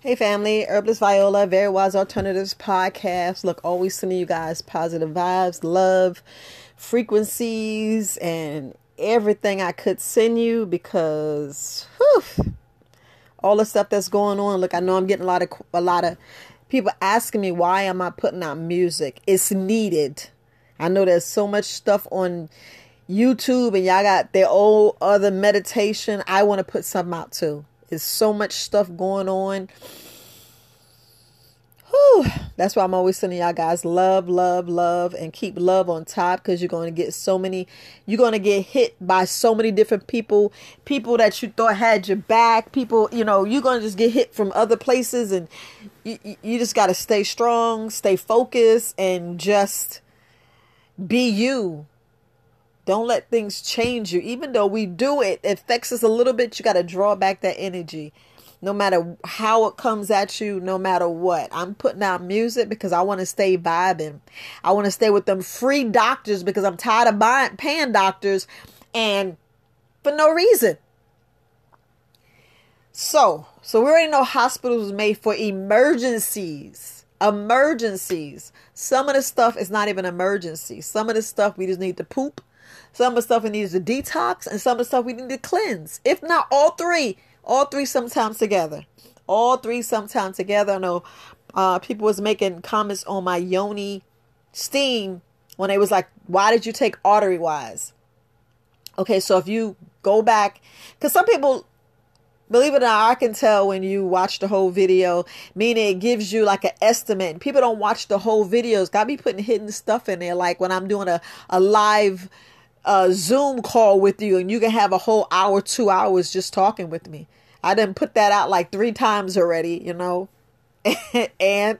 Hey family, Herbalist Viola, Very Wise Alternatives podcast. Look, always sending you guys positive vibes, love, frequencies, and everything I could send you because whew, all the stuff that's going on. Look, I know I'm getting a lot of a lot of people asking me why am I putting out music? It's needed. I know there's so much stuff on YouTube and y'all got their old other meditation. I want to put something out too. There's so much stuff going on. Whew. That's why I'm always sending y'all guys love, love, love, and keep love on top because you're going to get so many, you're going to get hit by so many different people, people that you thought had your back, people, you know, you're going to just get hit from other places and you, you just got to stay strong, stay focused, and just be you don't let things change you. Even though we do it, it affects us a little bit. You got to draw back that energy. No matter how it comes at you, no matter what. I'm putting out music because I want to stay vibing. I want to stay with them free doctors because I'm tired of buying paying doctors and for no reason. So, so we already know hospitals was made for emergencies. Emergencies. Some of the stuff is not even emergency. Some of the stuff we just need to poop some of the stuff we need to detox, and some of the stuff we need to cleanse. If not all three, all three sometimes together. All three sometimes together. I know uh, people was making comments on my yoni steam when they was like, "Why did you take artery wise?" Okay, so if you go back, because some people believe it or not, I can tell when you watch the whole video, meaning it gives you like an estimate. People don't watch the whole videos. Gotta be putting hidden stuff in there, like when I'm doing a, a live a Zoom call with you and you can have a whole hour, two hours just talking with me. I didn't put that out like three times already, you know. and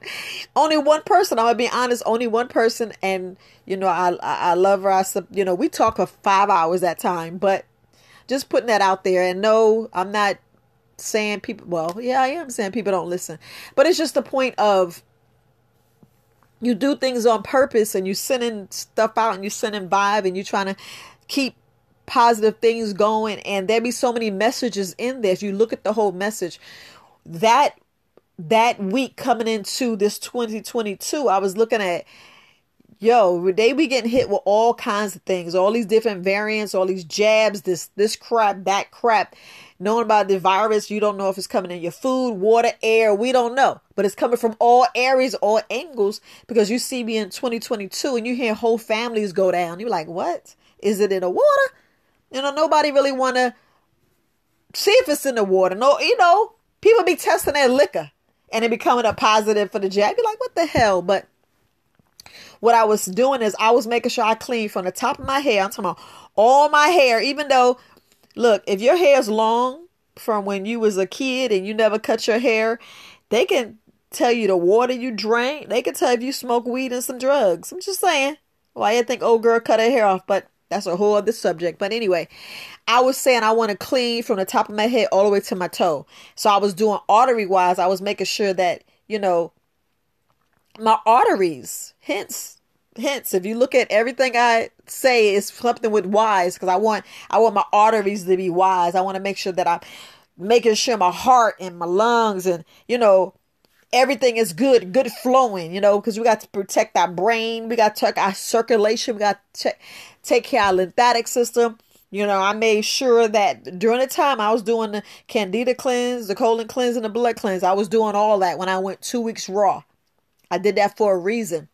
only one person. I'm gonna be honest. Only one person, and you know, I I love her. I you know, we talk for five hours that time, but just putting that out there. And no, I'm not saying people. Well, yeah, I am saying people don't listen, but it's just the point of you do things on purpose and you sending stuff out and you sending vibe and you trying to keep positive things going and there be so many messages in there if you look at the whole message that that week coming into this 2022 i was looking at yo they be getting hit with all kinds of things all these different variants all these jabs this this crap that crap knowing about the virus, you don't know if it's coming in your food, water, air. We don't know. But it's coming from all areas, all angles, because you see me in 2022 and you hear whole families go down. You're like, what? Is it in the water? You know, nobody really want to see if it's in the water. No, you know, people be testing their liquor and it becoming a positive for the jab. You're like, what the hell? But what I was doing is I was making sure I clean from the top of my hair. I'm talking about all my hair, even though Look, if your hair is long from when you was a kid and you never cut your hair, they can tell you the water you drank. They can tell if you smoke weed and some drugs. I'm just saying. Why you think old girl cut her hair off? But that's a whole other subject. But anyway, I was saying I want to clean from the top of my head all the way to my toe. So I was doing artery wise. I was making sure that, you know, my arteries, hence hence if you look at everything i say is something with wise because i want i want my arteries to be wise i want to make sure that i'm making sure my heart and my lungs and you know everything is good good flowing you know because we got to protect our brain we got to check our circulation we got to check, take care of our lymphatic system you know, I made sure that during the time I was doing the candida cleanse, the colon cleanse, and the blood cleanse, I was doing all that when I went two weeks raw. I did that for a reason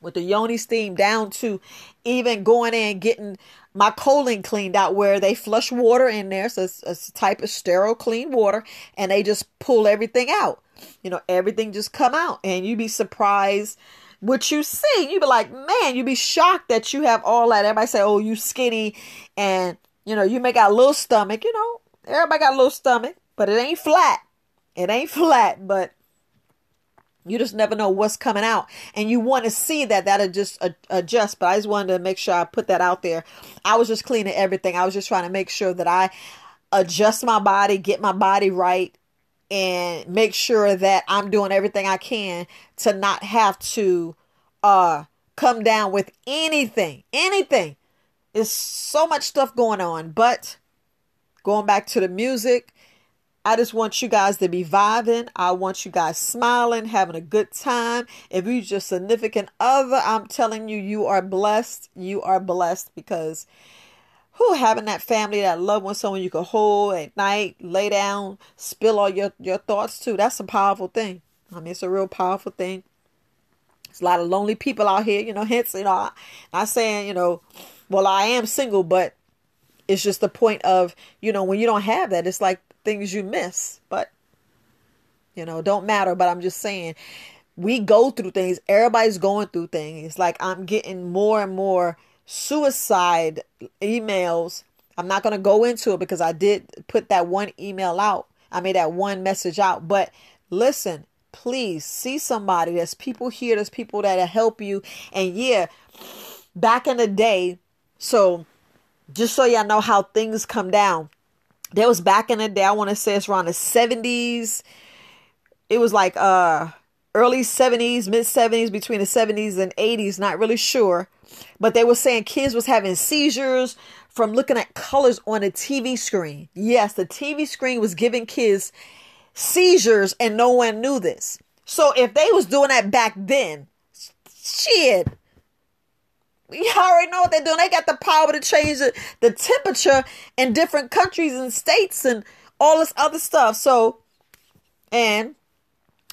with the yoni steam down to even going in getting my colon cleaned out where they flush water in there. So it's, it's a type of sterile clean water and they just pull everything out. You know, everything just come out and you be surprised what you see. You be like, man, you be shocked that you have all that. Everybody say, oh, you skinny and, you know, you may got a little stomach, you know, everybody got a little stomach, but it ain't flat. It ain't flat, but you just never know what's coming out and you want to see that that'll just adjust but i just wanted to make sure i put that out there i was just cleaning everything i was just trying to make sure that i adjust my body get my body right and make sure that i'm doing everything i can to not have to uh come down with anything anything there's so much stuff going on but going back to the music I just want you guys to be vibing. I want you guys smiling, having a good time. If you're just significant other, I'm telling you, you are blessed. You are blessed because who having that family, that loved one, someone you can hold at night, lay down, spill all your, your thoughts to. That's a powerful thing. I mean, it's a real powerful thing. There's a lot of lonely people out here, you know, hence, you know, I saying, you know, well, I am single, but it's just the point of, you know, when you don't have that, it's like things you miss. But, you know, don't matter. But I'm just saying, we go through things. Everybody's going through things. It's like I'm getting more and more suicide emails. I'm not going to go into it because I did put that one email out. I made that one message out. But listen, please see somebody. There's people here. There's people that help you. And yeah, back in the day, so just so y'all know how things come down. There was back in the day, I want to say it's around the 70s. It was like uh early 70s, mid 70s, between the 70s and 80s, not really sure. But they were saying kids was having seizures from looking at colors on a TV screen. Yes, the TV screen was giving kids seizures and no one knew this. So if they was doing that back then, shit, you already know what they're doing. They got the power to change the, the temperature in different countries and states and all this other stuff. So, and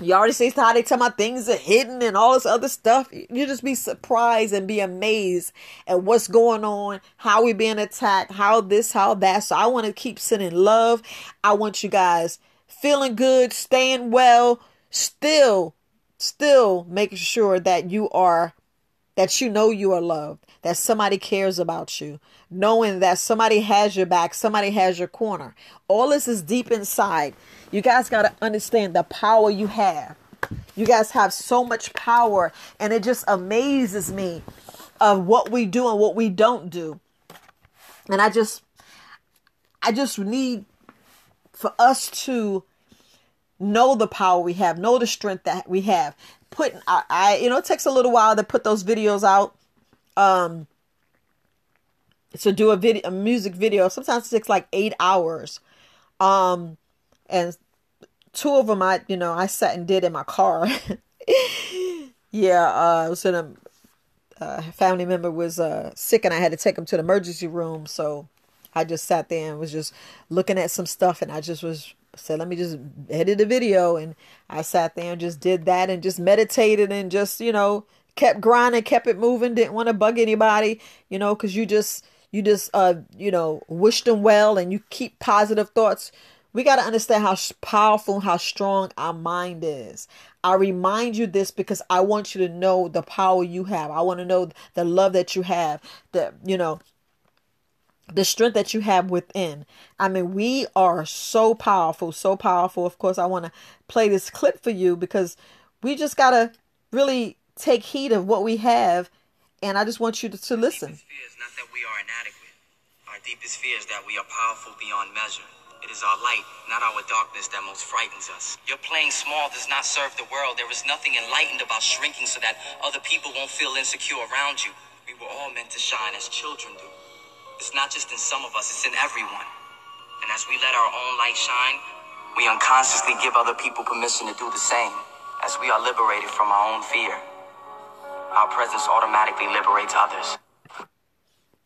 you already see how they tell my things are hidden and all this other stuff. You just be surprised and be amazed at what's going on, how we being attacked, how this, how that. So I want to keep sending love. I want you guys feeling good, staying well, still, still making sure that you are that you know you are loved, that somebody cares about you, knowing that somebody has your back, somebody has your corner. All this is deep inside. You guys got to understand the power you have. You guys have so much power, and it just amazes me of what we do and what we don't do. And I just, I just need for us to know the power we have, know the strength that we have, putting I, I you know it takes a little while to put those videos out um to do a video a music video. Sometimes it takes like eight hours. Um and two of them i you know i sat and did in my car. Yeah uh i was in a uh, family member was uh sick and i had to take him to the emergency room. So i just sat there and was just looking at some stuff and i just was said, let me just edit a video. And I sat there and just did that and just meditated and just, you know, kept grinding, kept it moving. Didn't want to bug anybody, you know, because you just, you just, uh, you know, wish them well and you keep positive thoughts. We got to understand how powerful, how strong our mind is. I remind you this because I want you to know the power you have. I want to know the love that you have, the, you know, the strength that you have within. I mean, we are so powerful, so powerful. Of course, I want to play this clip for you because we just got to really take heed of what we have. And I just want you to, to listen. fear is not that we are inadequate. Our deepest fear is that we are powerful beyond measure. It is our light, not our darkness, that most frightens us. Your playing small does not serve the world. There is nothing enlightened about shrinking so that other people won't feel insecure around you. We were all meant to shine as children do. It's not just in some of us, it's in everyone. And as we let our own light shine, we unconsciously give other people permission to do the same. As we are liberated from our own fear, our presence automatically liberates others.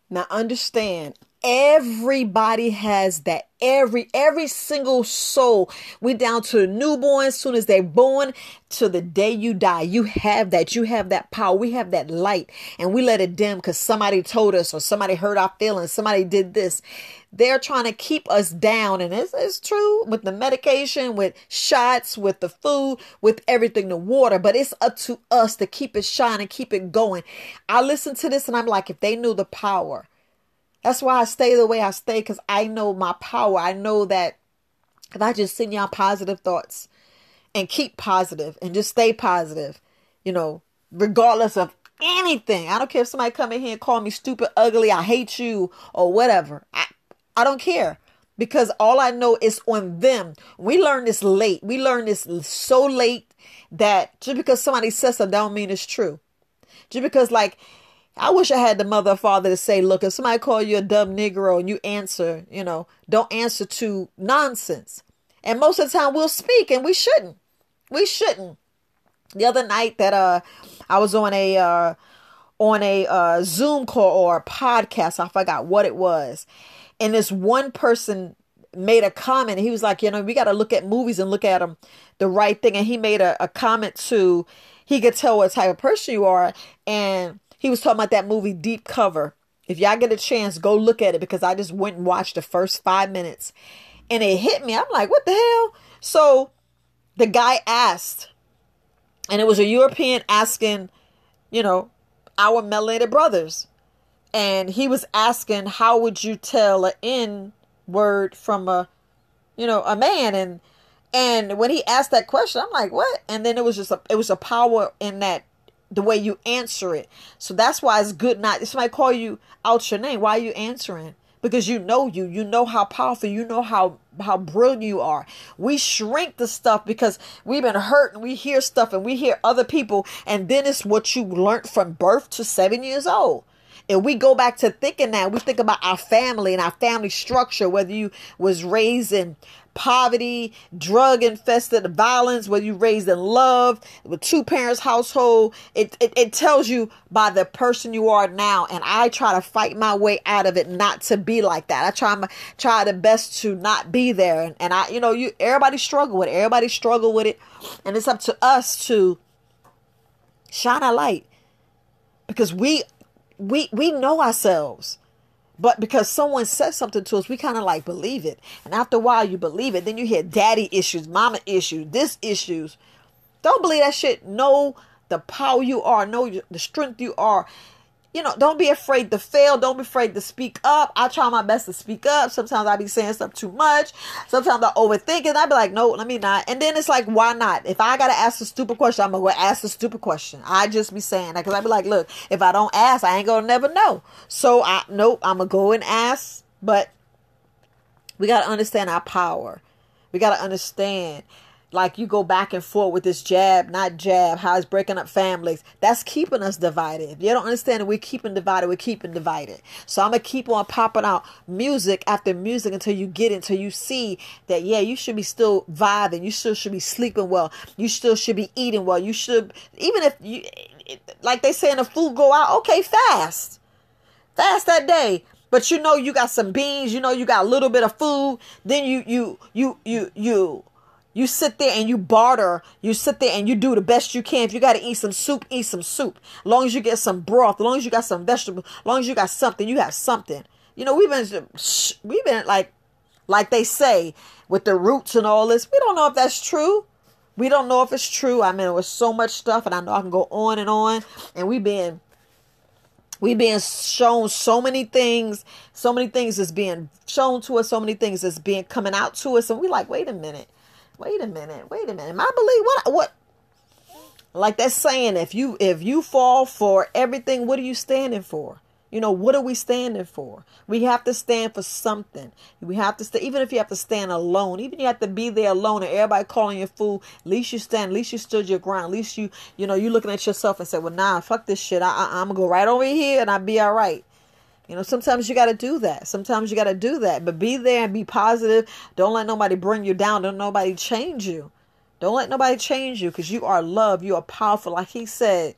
Now understand, everybody has that. Every every single soul. We down to the newborn soon as they're born to the day you die. You have that. You have that power. We have that light. And we let it dim because somebody told us or somebody hurt our feelings. Somebody did this. They're trying to keep us down. And it's, it's true with the medication with shots with the food with everything the water. But it's up to us to keep it shining keep it going. I listen to this and i'm like if they knew the power that's why I stay the way I stay because I know my power. I know that if I just send y'all positive thoughts and keep positive and just stay positive, you know, regardless of anything. I don't care if somebody come in here and call me stupid, ugly, I hate you, or whatever. I, I don't care because all I know is on them. We learn this late. We learn this so late that just because somebody says something don't mean it's true. Just because like I wish I had the mother or father to say, look, if somebody call you a dumb Negro and you answer, you know, don't answer to nonsense. And most of the time we'll speak and we shouldn't. We shouldn't. The other night that uh I was on a uh on a uh Zoom call or a podcast, I forgot what it was. And this one person made a comment. He was like, you know, we got to look at movies and look at them the right thing. And he made a, a comment to, he could tell what type of person you are. And he was talking about that movie Deep Cover. If y'all get a chance, go look at it because I just went and watched the first five minutes and it hit me. I'm like, what the hell? So the guy asked, and it was a European asking, you know, our melanated brothers. And he was asking, how would you tell an N word from a, you know, a man? And and when he asked that question, I'm like, what? And then it was just a, it was a power in that the way you answer it. So that's why it's good not if somebody call you out your name. Why are you answering? Because you know you, you know how powerful, you know how how brilliant you are. We shrink the stuff because we've been hurt and we hear stuff and we hear other people, and then it's what you learned from birth to seven years old. And we go back to thinking that we think about our family and our family structure, whether you was raised in poverty, drug infested violence, whether you raised in love, with two parents household, it, it, it tells you by the person you are now. And I try to fight my way out of it not to be like that. I try my try the best to not be there. And, and I, you know, you everybody struggle with it. Everybody struggle with it. And it's up to us to shine a light. Because we we we know ourselves. But because someone says something to us, we kind of like believe it. And after a while, you believe it. Then you hear daddy issues, mama issues, this issues. Don't believe that shit. Know the power you are. Know the strength you are you know, don't be afraid to fail. Don't be afraid to speak up. I try my best to speak up. Sometimes I be saying stuff too much. Sometimes I overthink it. I be like, no, let me not. And then it's like, why not? If I gotta ask a stupid question, I'm gonna ask a stupid question. I just be saying that because I be like, look, if I don't ask, I ain't gonna never know. So I nope, I'm gonna go and ask. But we gotta understand our power. We gotta understand like you go back and forth with this jab, not jab, how it's breaking up families. That's keeping us divided. If you don't understand that we're keeping divided, we're keeping divided. So I'm gonna keep on popping out music after music until you get it, until you see that yeah, you should be still vibing, you still should be sleeping well, you still should be eating well, you should even if you like they say in the food go out, okay, fast. Fast that day but you know you got some beans you know you got a little bit of food then you you you you you you sit there and you barter. You sit there and you do the best you can. If you got to eat some soup, eat some soup. As long as you get some broth, as long as you got some vegetables, as long as you got something, you have something. You know, we've been, we've been like, like they say with the roots and all this. We don't know if that's true. We don't know if it's true. I mean, it was so much stuff, and I know I can go on and on. And we've been, we've been shown so many things. So many things is being shown to us. So many things is being coming out to us, and we like, wait a minute wait a minute, wait a minute. I believe what what like that saying, if you if you fall for everything, what are you standing for? You know, what are we standing for? We have to stand for something. We have to stay, even if you have to stand alone, even you have to be there alone and everybody calling you fool, at least you stand, at least you stood your ground, at least you, you know, you looking at yourself and say, well, nah, fuck this shit. I, I, I'm gonna go right over here and I'll be all right. You know, sometimes you got to do that. Sometimes you got to do that. But be there and be positive. Don't let nobody bring you down. Don't nobody change you. Don't let nobody change you because you are loved. You are powerful. Like he said,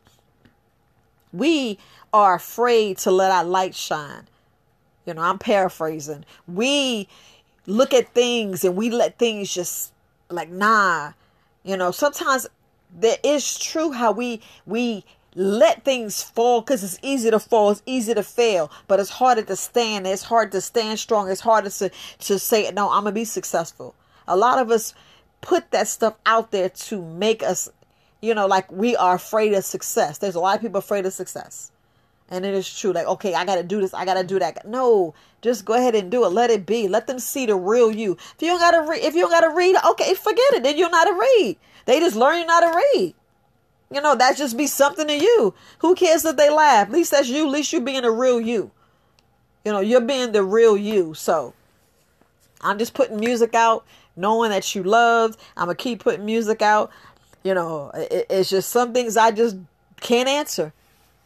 we are afraid to let our light shine. You know, I'm paraphrasing. We look at things and we let things just like, nah. You know, sometimes there is true how we we let things fall because it's easy to fall, it's easy to fail, but it's harder to stand. It's hard to stand strong. It's harder to, to say, no, I'm going to be successful. A lot of us put that stuff out there to make us, you know, like we are afraid of success. There's a lot of people afraid of success. And it is true. Like, okay, I got to do this. I got to do that. No, just go ahead and do it. Let it be. Let them see the real you. If you don't got to read, if you don't got to read, okay, forget it. Then you're not to read. They just learn you not to read. You know, that just be something to you. Who cares that they laugh? At least that's you. At least you being a real you. You know, you're being the real you. So I'm just putting music out, knowing that you loved. I'm gonna keep putting music out. You know, it, it's just some things I just can't answer.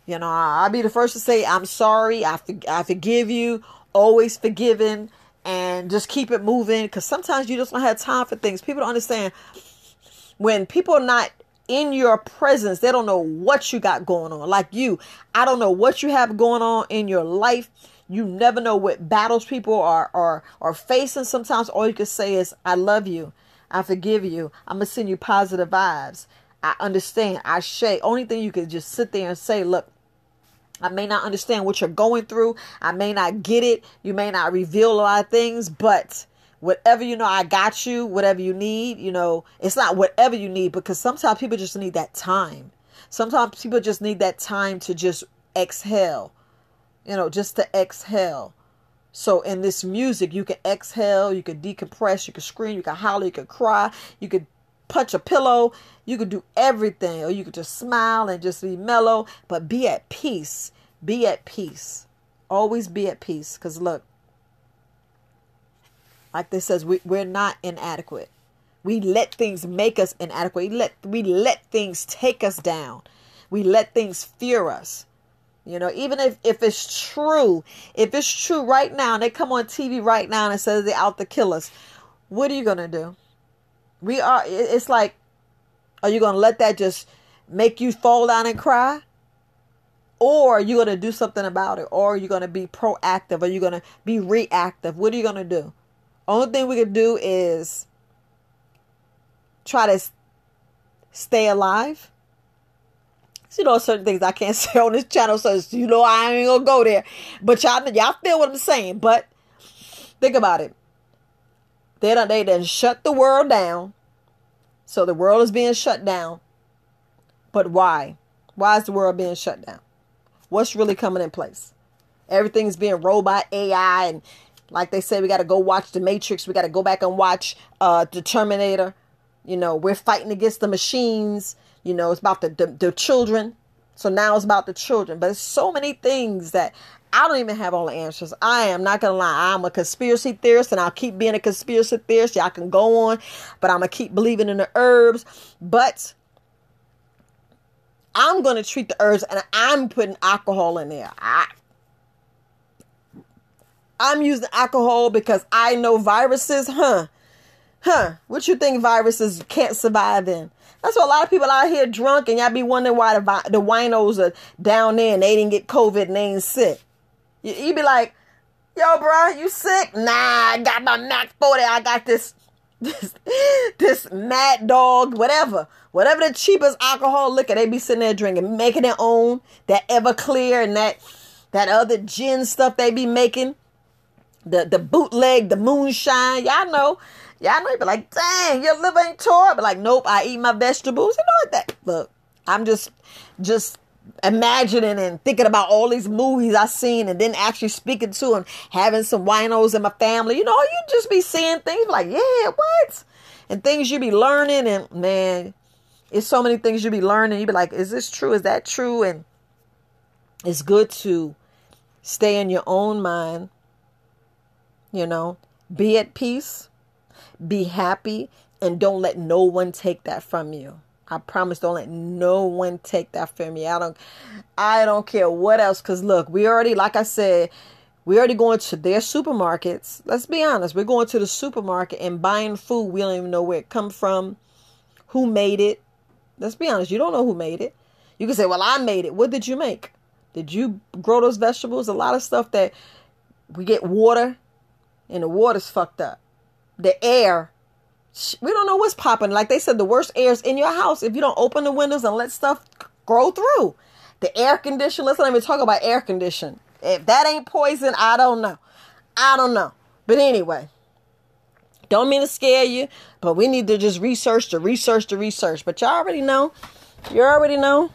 You know, I'll be the first to say I'm sorry. I I forgive you. Always forgiven. and just keep it moving because sometimes you just don't have time for things. People don't understand when people are not in your presence, they don't know what you got going on. Like you, I don't know what you have going on in your life. You never know what battles people are are are facing. Sometimes all you can say is, "I love you, I forgive you, I'm gonna send you positive vibes. I understand, I share." Only thing you can just sit there and say, "Look, I may not understand what you're going through. I may not get it. You may not reveal a lot of things, but whatever you know, I got you. Whatever you need, you know, it's not whatever you need because sometimes people just need that time. Sometimes people just need that time to just exhale, you know, just to exhale. So in this music, you can exhale, you can decompress, you can scream, you can holler, you can cry, you could punch a pillow, you could do everything, or you could just smile and just be mellow, but be at peace. Be at peace. Always be at peace. Because look, like this says, we, we're not inadequate. We let things make us inadequate. We let we let things take us down. We let things fear us. You know, even if, if it's true, if it's true right now, and they come on TV right now and says they're out to kill us, what are you gonna do? We are. It's like, are you gonna let that just make you fall down and cry? Or are you gonna do something about it? Or are you gonna be proactive? Are you gonna be reactive? What are you gonna do? Only thing we can do is try to stay alive. You know, certain things I can't say on this channel, so you know I ain't gonna go there. But y'all, y'all feel what I'm saying. But think about it. They done, they done shut the world down. So the world is being shut down. But why? Why is the world being shut down? What's really coming in place? Everything's being robot AI and like they say, we got to go watch The Matrix. We got to go back and watch uh, The Terminator. You know, we're fighting against the machines. You know, it's about the, the, the children. So now it's about the children. But there's so many things that I don't even have all the answers. I am not to lie. I'm a conspiracy theorist and I'll keep being a conspiracy theorist. Y'all can go on, but I'm to keep believing in the herbs. But I'm to treat the herbs and I'm putting alcohol in there. I, I'm using alcohol because I know viruses, huh? Huh? What you think viruses can't survive in? That's why a lot of people out here drunk, and y'all be wondering why the the winos are down there and they didn't get COVID and they ain't sick. You, you be like, yo, bro, you sick? Nah, I got my Mac 40. I got this, this, this Mad Dog, whatever, whatever the cheapest alcohol liquor they be sitting there drinking, making their own. That Everclear and that that other gin stuff they be making the the bootleg, the moonshine. Y'all know, y'all know. You be like, dang, your liver ain't tore. But like, nope, I eat my vegetables. Know what that? Look, I'm just just imagining and thinking about all these movies I seen and then actually speaking to them, having some winos in my family. You know, you just be seeing things like, yeah, what? And things you be learning and man, it's so many things you be learning. You be like, is this true? Is that true? And it's good to stay in your own mind you know, be at peace, be happy, and don't let no one take that from you. I promise don't let no one take that from you. I don't I don't care what else cuz look, we already like I said, we already going to their supermarkets. Let's be honest. We're going to the supermarket and buying food. We don't even know where it come from, who made it. Let's be honest. You don't know who made it. You can say, "Well, I made it." What did you make? Did you grow those vegetables? A lot of stuff that we get water and the water's fucked up. The air, we don't know what's popping. Like they said, the worst air is in your house if you don't open the windows and let stuff grow through. The air condition, let's not even talk about air condition. If that ain't poison, I don't know. I don't know. But anyway, don't mean to scare you, but we need to just research the research the research. But y'all already know. You already know.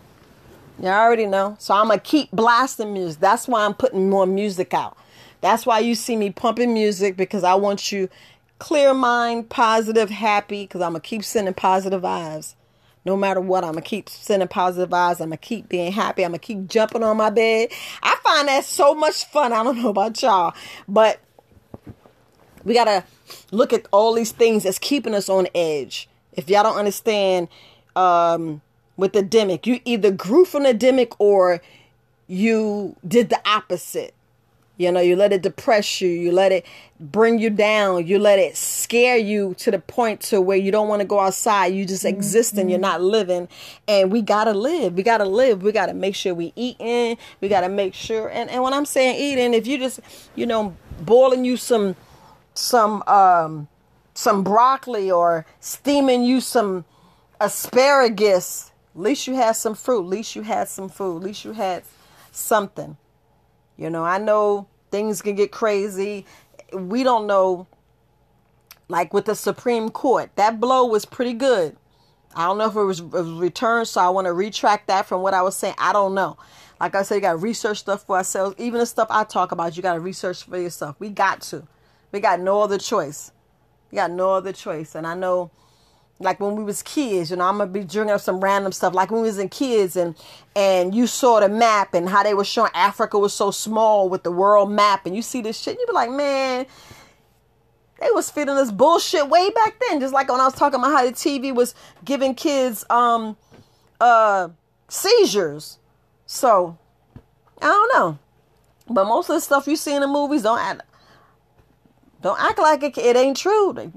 You already know. So I'm gonna keep blasting music. That's why I'm putting more music out. That's why you see me pumping music because I want you clear mind, positive, happy, because I'm going to keep sending positive vibes. No matter what, I'm going to keep sending positive vibes. I'm going to keep being happy. I'm going to keep jumping on my bed. I find that so much fun. I don't know about y'all, but we got to look at all these things that's keeping us on edge. If y'all don't understand, um, with the demic, you either grew from the demic or you did the opposite You know, you let it depress you, you let it bring you down, you let it scare you to the point to where you don't want to go outside. You just mm-hmm. exist and you're not living. And we gotta live. We gotta live. We gotta make sure we eating. We gotta make sure and, and when I'm saying eating, if you just, you know, boiling you some some um some broccoli or steaming you some asparagus, at least you had some fruit, at least you had some food, at least you had something. You know, I know things can get crazy. We don't know, like with the Supreme Court, that blow was pretty good. I don't know if it was, returned, so I want to retract that from what I was saying. I don't know. Like I said, you got to research stuff for ourselves. Even the stuff I talk about, you got to research for yourself. We got to. We got no other choice. We got no other choice. And I know like when we was kids, you know, I'm gonna be drinking up some random stuff. Like when we was in kids, and and you saw the map and how they were showing Africa was so small with the world map, and you see this shit, you be like, man, they was feeding us bullshit way back then. Just like when I was talking about how the TV was giving kids um uh seizures. So I don't know, but most of the stuff you see in the movies don't act, don't act like it, it ain't true.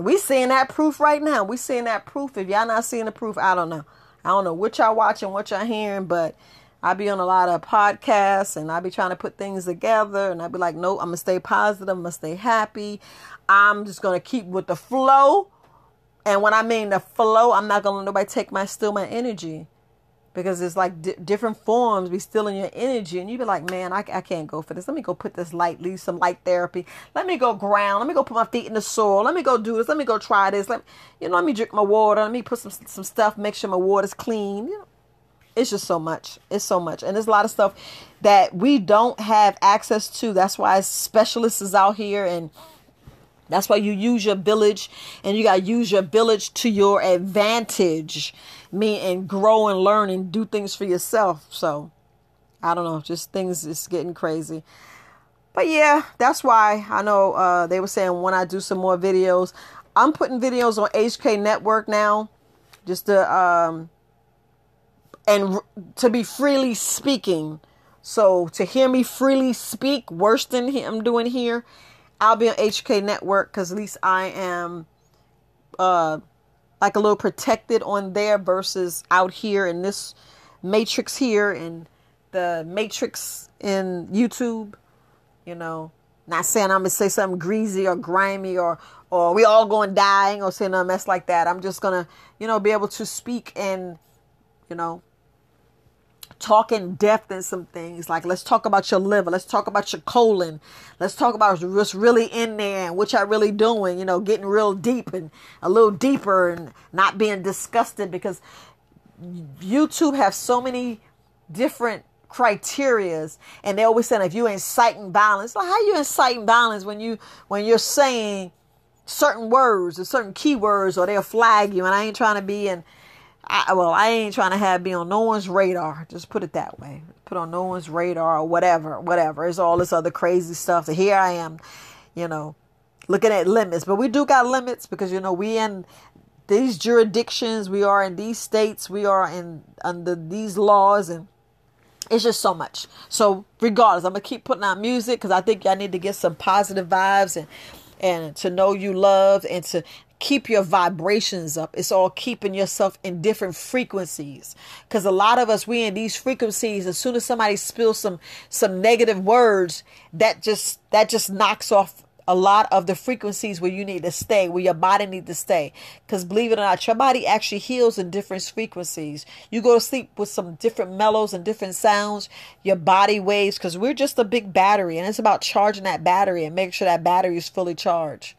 We seeing that proof right now. We seeing that proof. If y'all not seeing the proof, I don't know. I don't know what y'all watching, what y'all hearing, but I be on a lot of podcasts and I be trying to put things together and I be like, nope, I'm gonna stay positive, I'm gonna stay happy. I'm just gonna keep with the flow. And when I mean the flow, I'm not gonna let nobody take my still my energy because it's like different forms be stealing your energy and you be like man I, I can't go for this. Let me go put this light leave some light therapy. Let me go ground. Let me go put my feet in the soil. Let me go do this. Let me go try this. Let me, you know let me drink my water. Let me put some some stuff make sure my water's clean. You know, it's just so much. It's so much. And there's a lot of stuff that we don't have access to. That's why specialists is out here and that's why you use your village and you got to use your village to your advantage. Me and grow and learn and do things for yourself. So I don't know, just things is getting crazy. But yeah, that's why I know uh, they were saying when I do some more videos, I'm putting videos on HK Network now, just to um, and to be freely speaking. So to hear me freely speak, worse than him doing here, I'll be on HK Network because at least I am uh like a little protected on there versus out here in this matrix here and the matrix in YouTube. You know, not saying I'm gonna say something greasy or grimy or or we all going dying or saying a mess like that. I'm just gonna, you know, be able to speak and, you know, talk in depth in some things. Like let's talk about your liver. Let's talk about your colon. Let's talk about what's really in there and what y'all really doing. You know, getting real deep and a little deeper and not being disgusted because YouTube have so many different criterias and they always saying if you inciting violence, like how you inciting violence when you when you're saying certain words or certain keywords or they'll flag you and I ain't trying to be in I, well, I ain't trying to have be on no one's radar. Just put it that way. Put on no one's radar or whatever, whatever. It's all this other crazy stuff. So here I am, you know, looking at limits. But we do got limits because you know we in these jurisdictions, we are in these states, we are in under these laws, and it's just so much. So regardless, I'm gonna keep putting out music because I think y'all need to get some positive vibes and and to know you love and to keep your vibrations up. It's all keeping yourself in different frequencies. Cause a lot of us, we in these frequencies, as soon as somebody spills some, some negative words, that just, that just knocks off a lot of the frequencies where you need to stay, where your body need to stay. Because believe it or not, your body actually heals in different frequencies. You go to sleep with some different mellows and different sounds, your body waves, because we're just a big battery, and it's about charging that battery and making sure that battery is fully charged.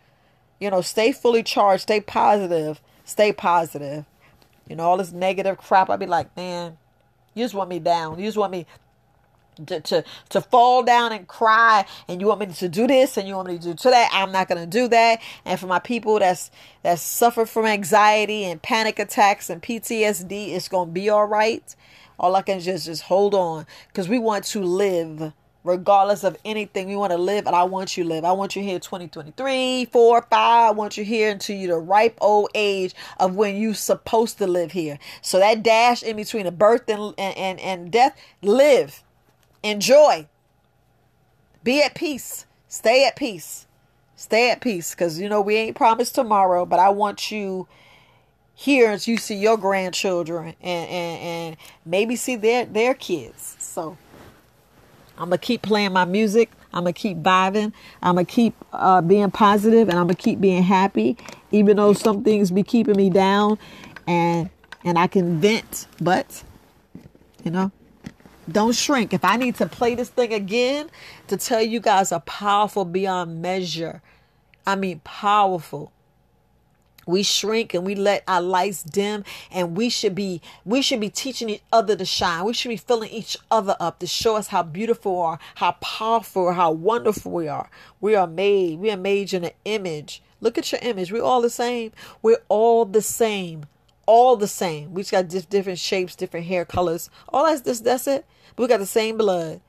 You know, stay fully charged, stay positive, stay positive. You know, all this negative crap, I'd be like, man, you just want me down. You just want me to, to to fall down and cry and you want me to do this and you want me to do that i'm not going to do that and for my people that's that suffer from anxiety and panic attacks and ptsd it's going to be all right all i can just just hold on because we want to live regardless of anything we want to live and i want you to live i want you here 2023 4 5 i want you here until you the ripe old age of when you supposed to live here so that dash in between a birth and and and, and death live enjoy Be at peace. Stay at peace. Stay at peace because you know we ain't promised tomorrow, but I want you here as you see your grandchildren and, and, and maybe see their their kids. So I'm gonna keep playing my music. I'm gonna keep vibing. I'm gonna keep uh, being positive, and I'm gonna keep being happy, even though some things be keeping me down, and and I can vent. But you know, don't shrink. If I need to play this thing again to tell you guys are powerful beyond measure, I mean powerful we shrink and we let our lights dim and we should be we should be teaching each other to shine. We should be filling each other up to show us how beautiful we are how powerful how wonderful we are. We are made we are made in an image. Look at your image. We're all the same. We're all the same. All the same. We just got different shapes different hair colors. All that's this that's it. We got the same blood.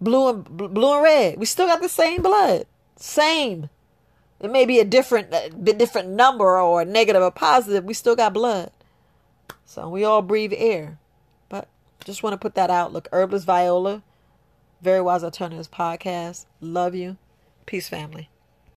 Blue and blue and red. We still got the same blood. Same it may be a different, uh, a different number or a negative or positive. We still got blood. So we all breathe air. But just want to put that out. Look, Herbalist Viola, Very Wise Alternatives Podcast. Love you. Peace, family.